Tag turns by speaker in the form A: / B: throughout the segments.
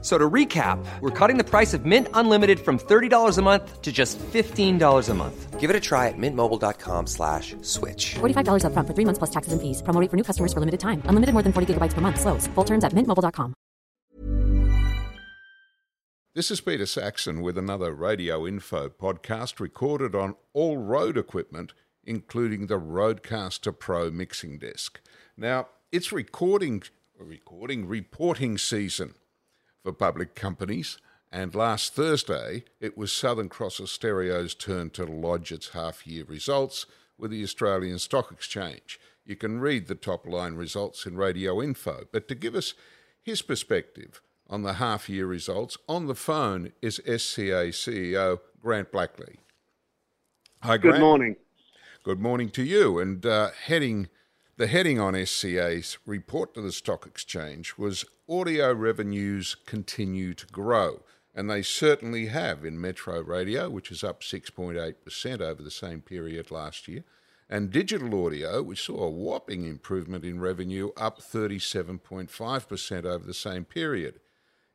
A: So to recap, we're cutting the price of Mint Unlimited from $30 a month to just $15 a month.
B: Give it a try at mintmobile.com slash switch.
C: $45 up front for three months plus taxes and fees. Promo rate for new customers for limited time. Unlimited more than 40 gigabytes per month. Slows. Full terms at mintmobile.com.
D: This is Peter Saxon with another Radio Info podcast recorded on all Rode equipment, including the Rodecaster Pro mixing desk. Now, it's recording, recording, reporting season for public companies. And last Thursday, it was Southern Cross Austereo's turn to lodge its half year results with the Australian Stock Exchange. You can read the top line results in Radio Info, but to give us his perspective on the half year results, on the phone is SCA CEO Grant Blackley. Hi, Grant.
E: Good morning.
D: Good morning to you. And uh, heading the heading on SCA's report to the stock exchange was audio revenues continue to grow. And they certainly have in metro radio, which is up 6.8% over the same period last year, and digital audio, which saw a whopping improvement in revenue, up 37.5% over the same period.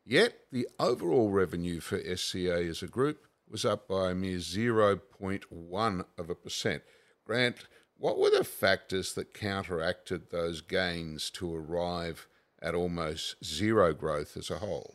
D: Yet the overall revenue for SCA as a group was up by a mere 0.1 of a percent. Grant, what were the factors that counteracted those gains to arrive at almost zero growth as a whole?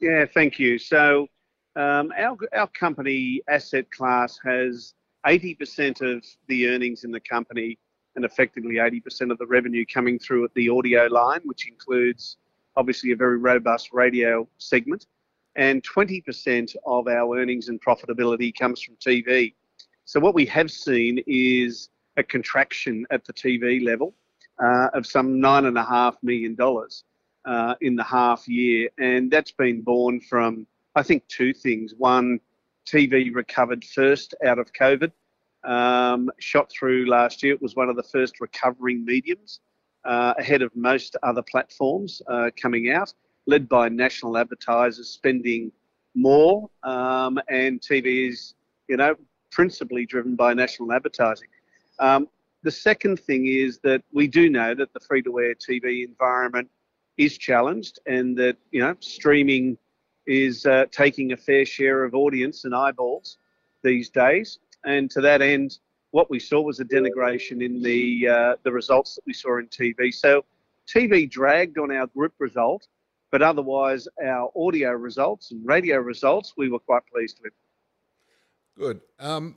E: Yeah, thank you. So, um, our, our company asset class has 80% of the earnings in the company and effectively 80% of the revenue coming through at the audio line, which includes obviously a very robust radio segment. And 20% of our earnings and profitability comes from TV. So, what we have seen is a contraction at the TV level uh, of some $9.5 million uh, in the half year. And that's been born from, I think, two things. One, TV recovered first out of COVID, um, shot through last year. It was one of the first recovering mediums uh, ahead of most other platforms uh, coming out, led by national advertisers spending more. Um, and TV is, you know, principally driven by national advertising. Um, the second thing is that we do know that the free to air TV environment is challenged and that, you know, streaming is uh, taking a fair share of audience and eyeballs these days. And to that end, what we saw was a denigration in the uh, the results that we saw in TV. So TV dragged on our group result, but otherwise our audio results and radio results we were quite pleased with.
D: Good. Um,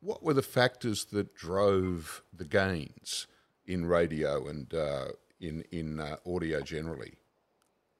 D: what were the factors that drove the gains in radio and uh, in in uh, audio generally?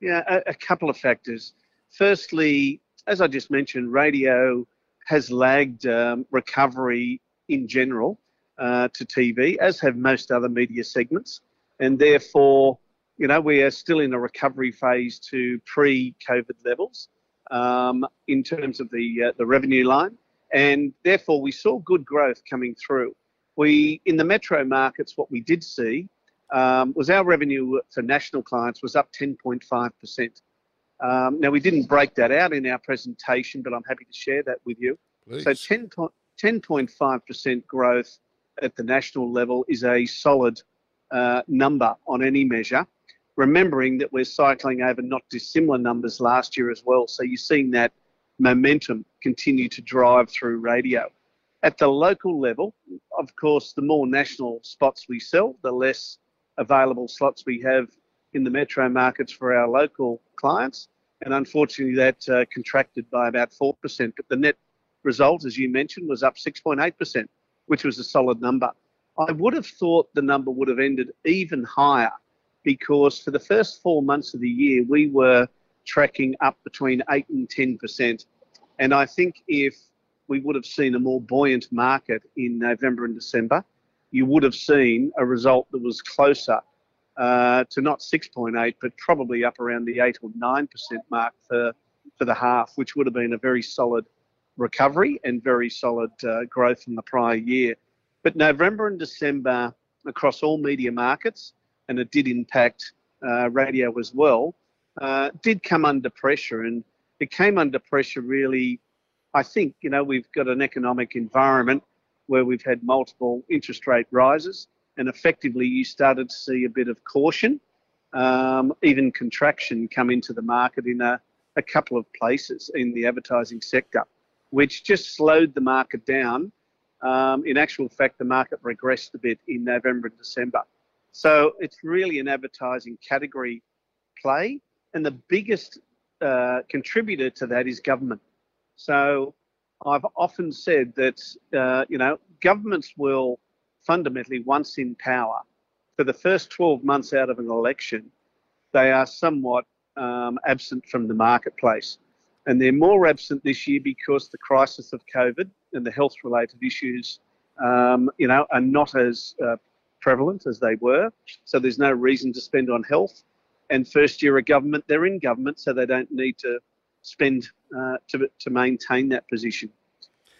E: Yeah, a, a, couple of factors. Firstly, as I just mentioned, radio has lagged um, recovery in general uh, to TV, as have most other media segments, and therefore, you know, we are still in a recovery phase to pre-COVID levels um, in terms of the uh, the revenue line and therefore we saw good growth coming through. We in the metro markets, what we did see um, was our revenue for national clients was up 10.5 percent. Um, now we didn't break that out in our presentation, but I'm happy to share that with you.
D: Please.
E: So 10.5 percent growth at the national level is a solid uh, number on any measure. Remembering that we're cycling over not dissimilar numbers last year as well, so you're seeing that momentum continue to drive through radio. At the local level, of course, the more national spots we sell, the less available slots we have in the metro markets for our local clients. And unfortunately, that uh, contracted by about 4%. But the net result, as you mentioned, was up 6.8%, which was a solid number. I would have thought the number would have ended even higher because for the first four months of the year, we were tracking up between 8 and 10%. And I think if we would have seen a more buoyant market in November and December, you would have seen a result that was closer uh, to not 6.8, but probably up around the 8 or 9% mark for, for the half, which would have been a very solid recovery and very solid uh, growth from the prior year. But November and December across all media markets, and it did impact uh, radio as well, uh, did come under pressure. And it came under pressure really, I think, you know, we've got an economic environment where we've had multiple interest rate rises, and effectively you started to see a bit of caution, um, even contraction come into the market in a, a couple of places in the advertising sector, which just slowed the market down. Um, in actual fact, the market regressed a bit in November and December. So it's really an advertising category play. And the biggest uh, contributor to that is government. So I've often said that, uh, you know, governments will fundamentally, once in power, for the first 12 months out of an election, they are somewhat um, absent from the marketplace. And they're more absent this year because the crisis of COVID and the health related issues, um, you know, are not as uh, prevalent as they were. So there's no reason to spend on health. And first year of government, they're in government, so they don't need to spend uh, to, to maintain that position.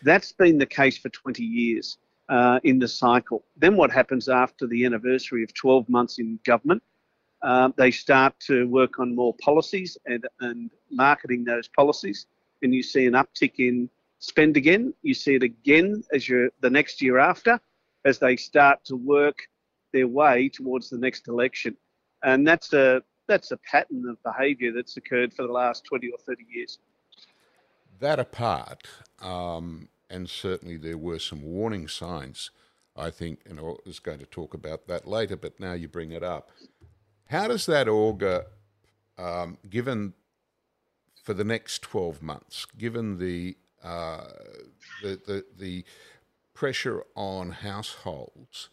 E: That's been the case for 20 years uh, in the cycle. Then what happens after the anniversary of 12 months in government? Um, they start to work on more policies and, and marketing those policies, and you see an uptick in spend again. You see it again as you're the next year after, as they start to work their way towards the next election, and that's a that's a pattern of behaviour that's occurred for the last 20 or 30 years.
D: That apart, um, and certainly there were some warning signs, I think, and I was going to talk about that later, but now you bring it up. How does that augur, um, given for the next 12 months, given the, uh, the, the, the pressure on households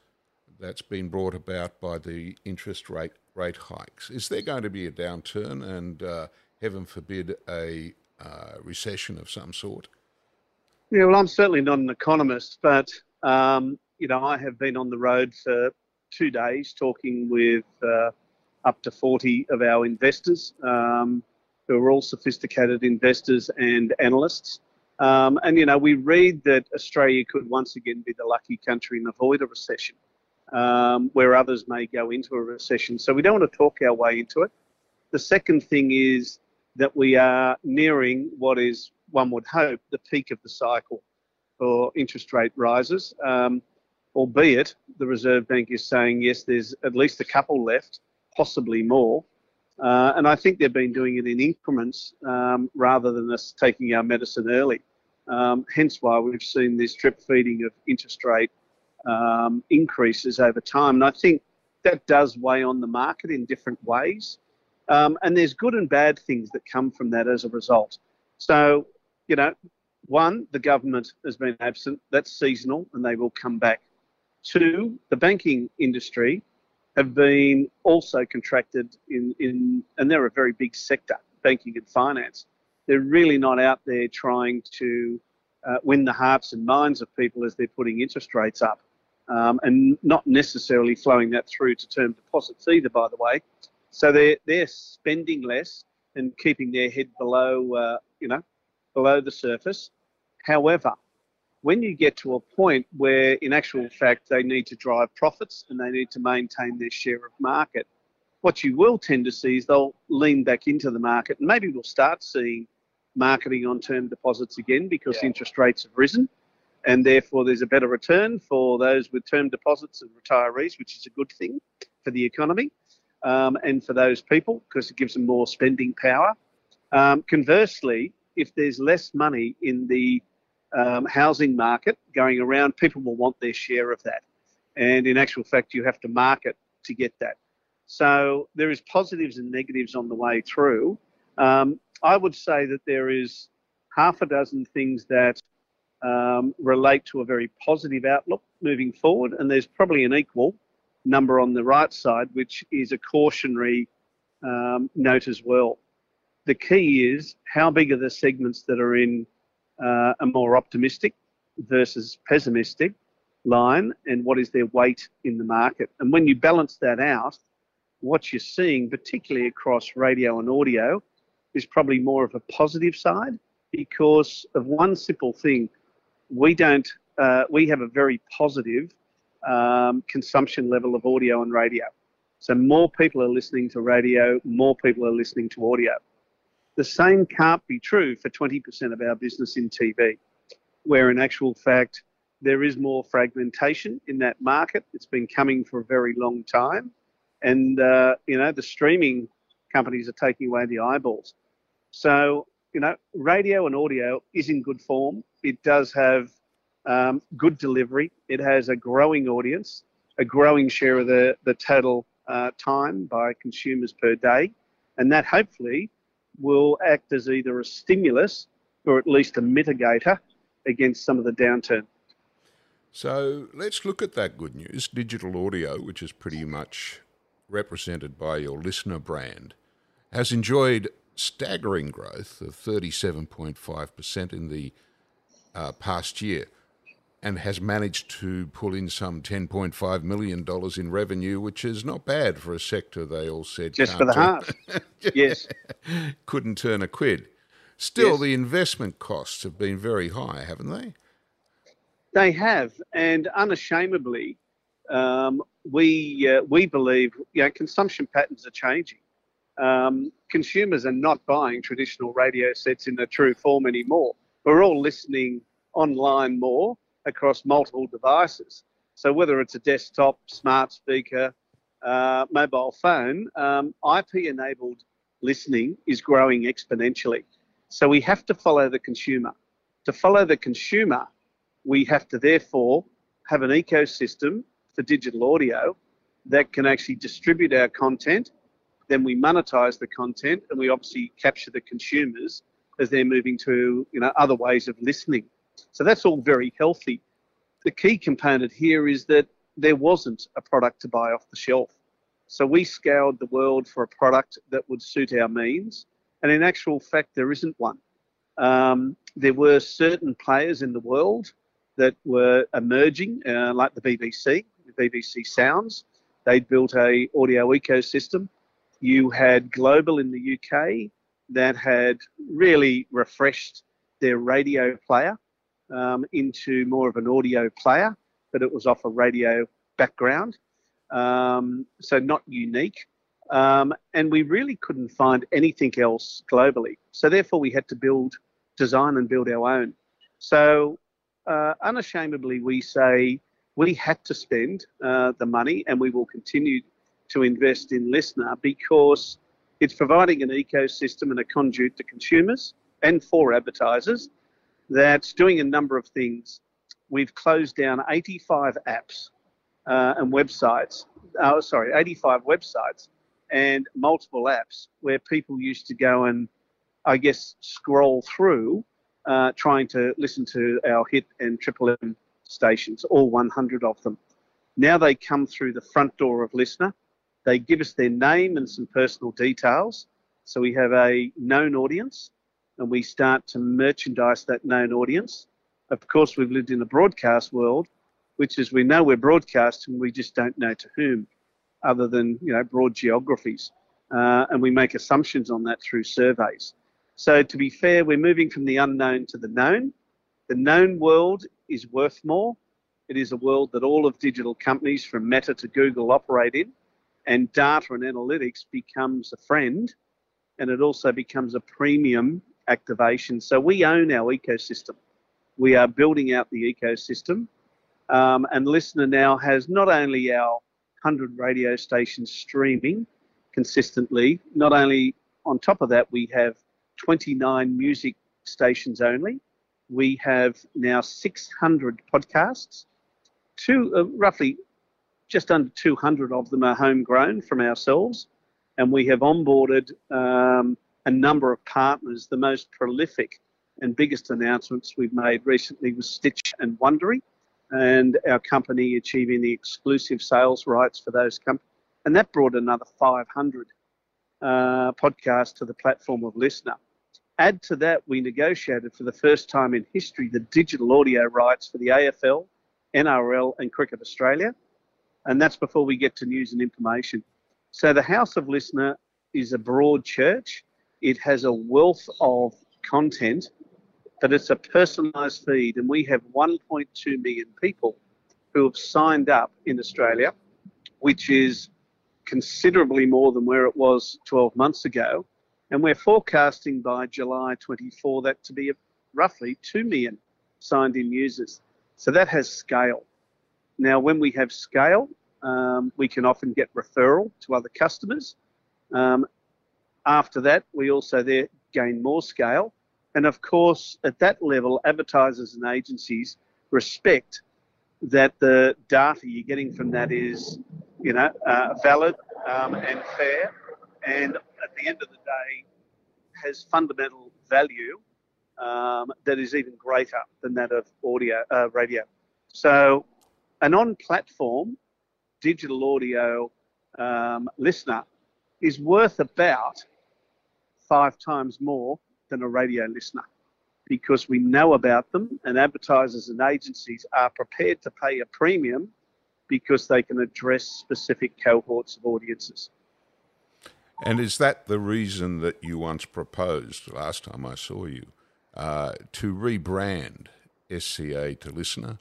D: that's been brought about by the interest rate rate hikes. Is there going to be a downturn and, uh, heaven forbid, a uh, recession of some sort?
E: Yeah, well, I'm certainly not an economist, but um, you know, I have been on the road for two days talking with uh, up to 40 of our investors, um, who are all sophisticated investors and analysts. Um, and you know, we read that Australia could once again be the lucky country and avoid a recession um, where others may go into a recession. So we don't want to talk our way into it. The second thing is that we are nearing what is, one would hope, the peak of the cycle for interest rate rises. Um, albeit the Reserve Bank is saying, yes, there's at least a couple left, possibly more. Uh, and I think they've been doing it in increments um, rather than us taking our medicine early. Um, hence why we've seen this drip feeding of interest rate um, increases over time. And I think that does weigh on the market in different ways. Um, and there's good and bad things that come from that as a result. So, you know, one, the government has been absent. That's seasonal and they will come back. Two, the banking industry have been also contracted in, in and they're a very big sector, banking and finance. They're really not out there trying to uh, win the hearts and minds of people as they're putting interest rates up um, and not necessarily flowing that through to term deposits either, by the way. So they're they're spending less and keeping their head below, uh, you know, below the surface. However, when you get to a point where, in actual fact, they need to drive profits and they need to maintain their share of market, what you will tend to see is they'll lean back into the market, and maybe we'll start seeing marketing on term deposits again because yeah. interest rates have risen and therefore there's a better return for those with term deposits and retirees, which is a good thing for the economy um, and for those people because it gives them more spending power. Um, conversely, if there's less money in the um, housing market going around, people will want their share of that. And in actual fact, you have to market to get that. So there is positives and negatives on the way through. Um, I would say that there is half a dozen things that um, relate to a very positive outlook moving forward, and there's probably an equal number on the right side, which is a cautionary um, note as well. The key is how big are the segments that are in uh, a more optimistic versus pessimistic line, and what is their weight in the market. And when you balance that out, what you're seeing, particularly across radio and audio, is probably more of a positive side because of one simple thing we don't. Uh, we have a very positive um, consumption level of audio and radio. So more people are listening to radio, more people are listening to audio. The same can't be true for 20% of our business in TV, where in actual fact, there is more fragmentation in that market. It's been coming for a very long time. And, uh, you know, the streaming companies are taking away the eyeballs. So, you know, radio and audio is in good form. It does have um, good delivery. It has a growing audience, a growing share of the, the total uh, time by consumers per day. And that hopefully will act as either a stimulus or at least a mitigator against some of the downturn.
D: So let's look at that good news. Digital audio, which is pretty much represented by your LiSTNR brand, has enjoyed staggering growth of 37.5% in the uh, past year and has managed to pull in some $10.5 million in revenue, which is not bad for a sector they all said.
E: Just for the half. yes.
D: Couldn't turn a quid. Still,
E: Yes.
D: the investment costs have been very high, haven't they?
E: They have, and unashamedly, um, we uh, we believe you know consumption patterns are changing. Um, consumers are not buying traditional radio sets in the true form anymore. We're all listening online more across multiple devices. So whether it's a desktop, smart speaker, uh, mobile phone, um, IP-enabled listening is growing exponentially. So we have to follow the consumer. To follow the consumer, we have to therefore have an ecosystem for digital audio that can actually distribute our content. Then we monetize the content, and we obviously capture the consumers as they're moving to you know other ways of listening. So that's all very healthy. The key component here is that there wasn't a product to buy off the shelf. So we scoured the world for a product that would suit our means, and in actual fact, there isn't one. Um, there were certain players in the world that were emerging, uh, like the BBC, the BBC Sounds. They'd built a audio ecosystem. You had Global in the UK that had really refreshed their radio player um, into more of an audio player, but it was off a radio background, um, so not unique. Um, and we really couldn't find anything else globally. So therefore, we had to build, design, and build our own. So uh, unashamedly, we say we had to spend uh, the money, and we will continue to invest in LiSTNR because it's providing an ecosystem and a conduit to consumers and for advertisers that's doing a number of things. We've closed down 85 apps uh, and websites, oh, sorry, 85 websites and multiple apps where people used to go and, I guess, scroll through uh, trying to listen to our hit and triple M stations, all 100 of them. Now they come through the front door of LiSTNR. They give us their name and some personal details. So we have a known audience and we start to merchandise that known audience. Of course, we've lived in the broadcast world, which is we know we're broadcasting, we just don't know to whom, other than you know broad geographies, uh, and we make assumptions on that through surveys. So to be fair, we're moving from the unknown to the known. The known world is worth more. It is a world that all of digital companies from Meta to Google operate in, and data and analytics becomes a friend, and it also becomes a premium activation. So we own our ecosystem. We are building out the ecosystem. Um, and LiSTNR now has not only our 100 radio stations streaming consistently, not only on top of that, we have 29 music stations only. We have now 600 podcasts. Two, uh, roughly just under 200 of them are homegrown from ourselves. And we have onboarded um, a number of partners. The most prolific and biggest announcements we've made recently was Stitch and Wondery, and our company achieving the exclusive sales rights for those companies. And that brought another 500 uh, podcasts to the platform of LiSTNR. Add to that, we negotiated for the first time in history the digital audio rights for the AFL, NRL, and Cricket Australia. And that's before we get to news and information. So the House of LiSTNR is a broad church. It has a wealth of content, but it's a personalised feed. And we have 1.2 million people who have signed up in Australia, which is considerably more than where it was 12 months ago. And we're forecasting by July 24 that to be roughly 2 million signed in users. So that has scale. Now, when we have scale, um, we can often get referral to other customers. Um, after that, we also there gain more scale. And of course, at that level, advertisers and agencies respect that the data you're getting from that is, you know, uh, valid um, and fair, and at the end of the day, has fundamental value um, that is even greater than that of audio uh, radio. So, an on-platform digital audio um, listener is worth about five times more than a radio listener because we know about them and advertisers and agencies are prepared to pay a premium because they can address specific cohorts of audiences.
D: And is that the reason that you once proposed last time I saw you uh, to rebrand SCA to LiSTNR?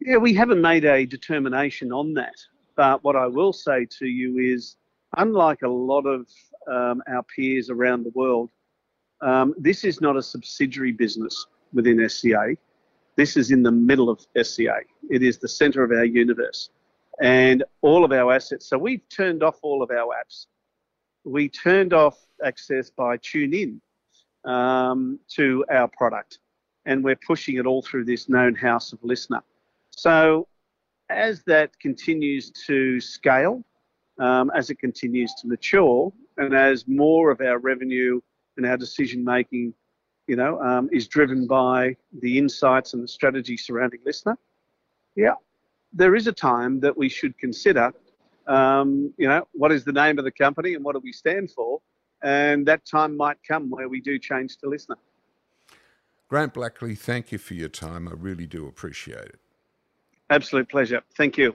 E: Yeah, we haven't made a determination on that. But what I will say to you is, unlike a lot of um, our peers around the world, um, this is not a subsidiary business within SCA. This is in the middle of SCA. It is the center of our universe. And all of our assets. So we've turned off all of our apps. We turned off access by TuneIn um, to our product. And we're pushing it all through this known house of LiSTNR. So as that continues to scale, um, as it continues to mature, and as more of our revenue and our decision making, you know, um, is driven by the insights and the strategy surrounding LiSTNR, yeah, there is a time that we should consider, um, you know, what is the name of the company and what do we stand for, and that time might come where we do change to LiSTNR.
D: Grant Blackley, thank you for your time. I really do appreciate it.
E: Absolute pleasure. Thank you.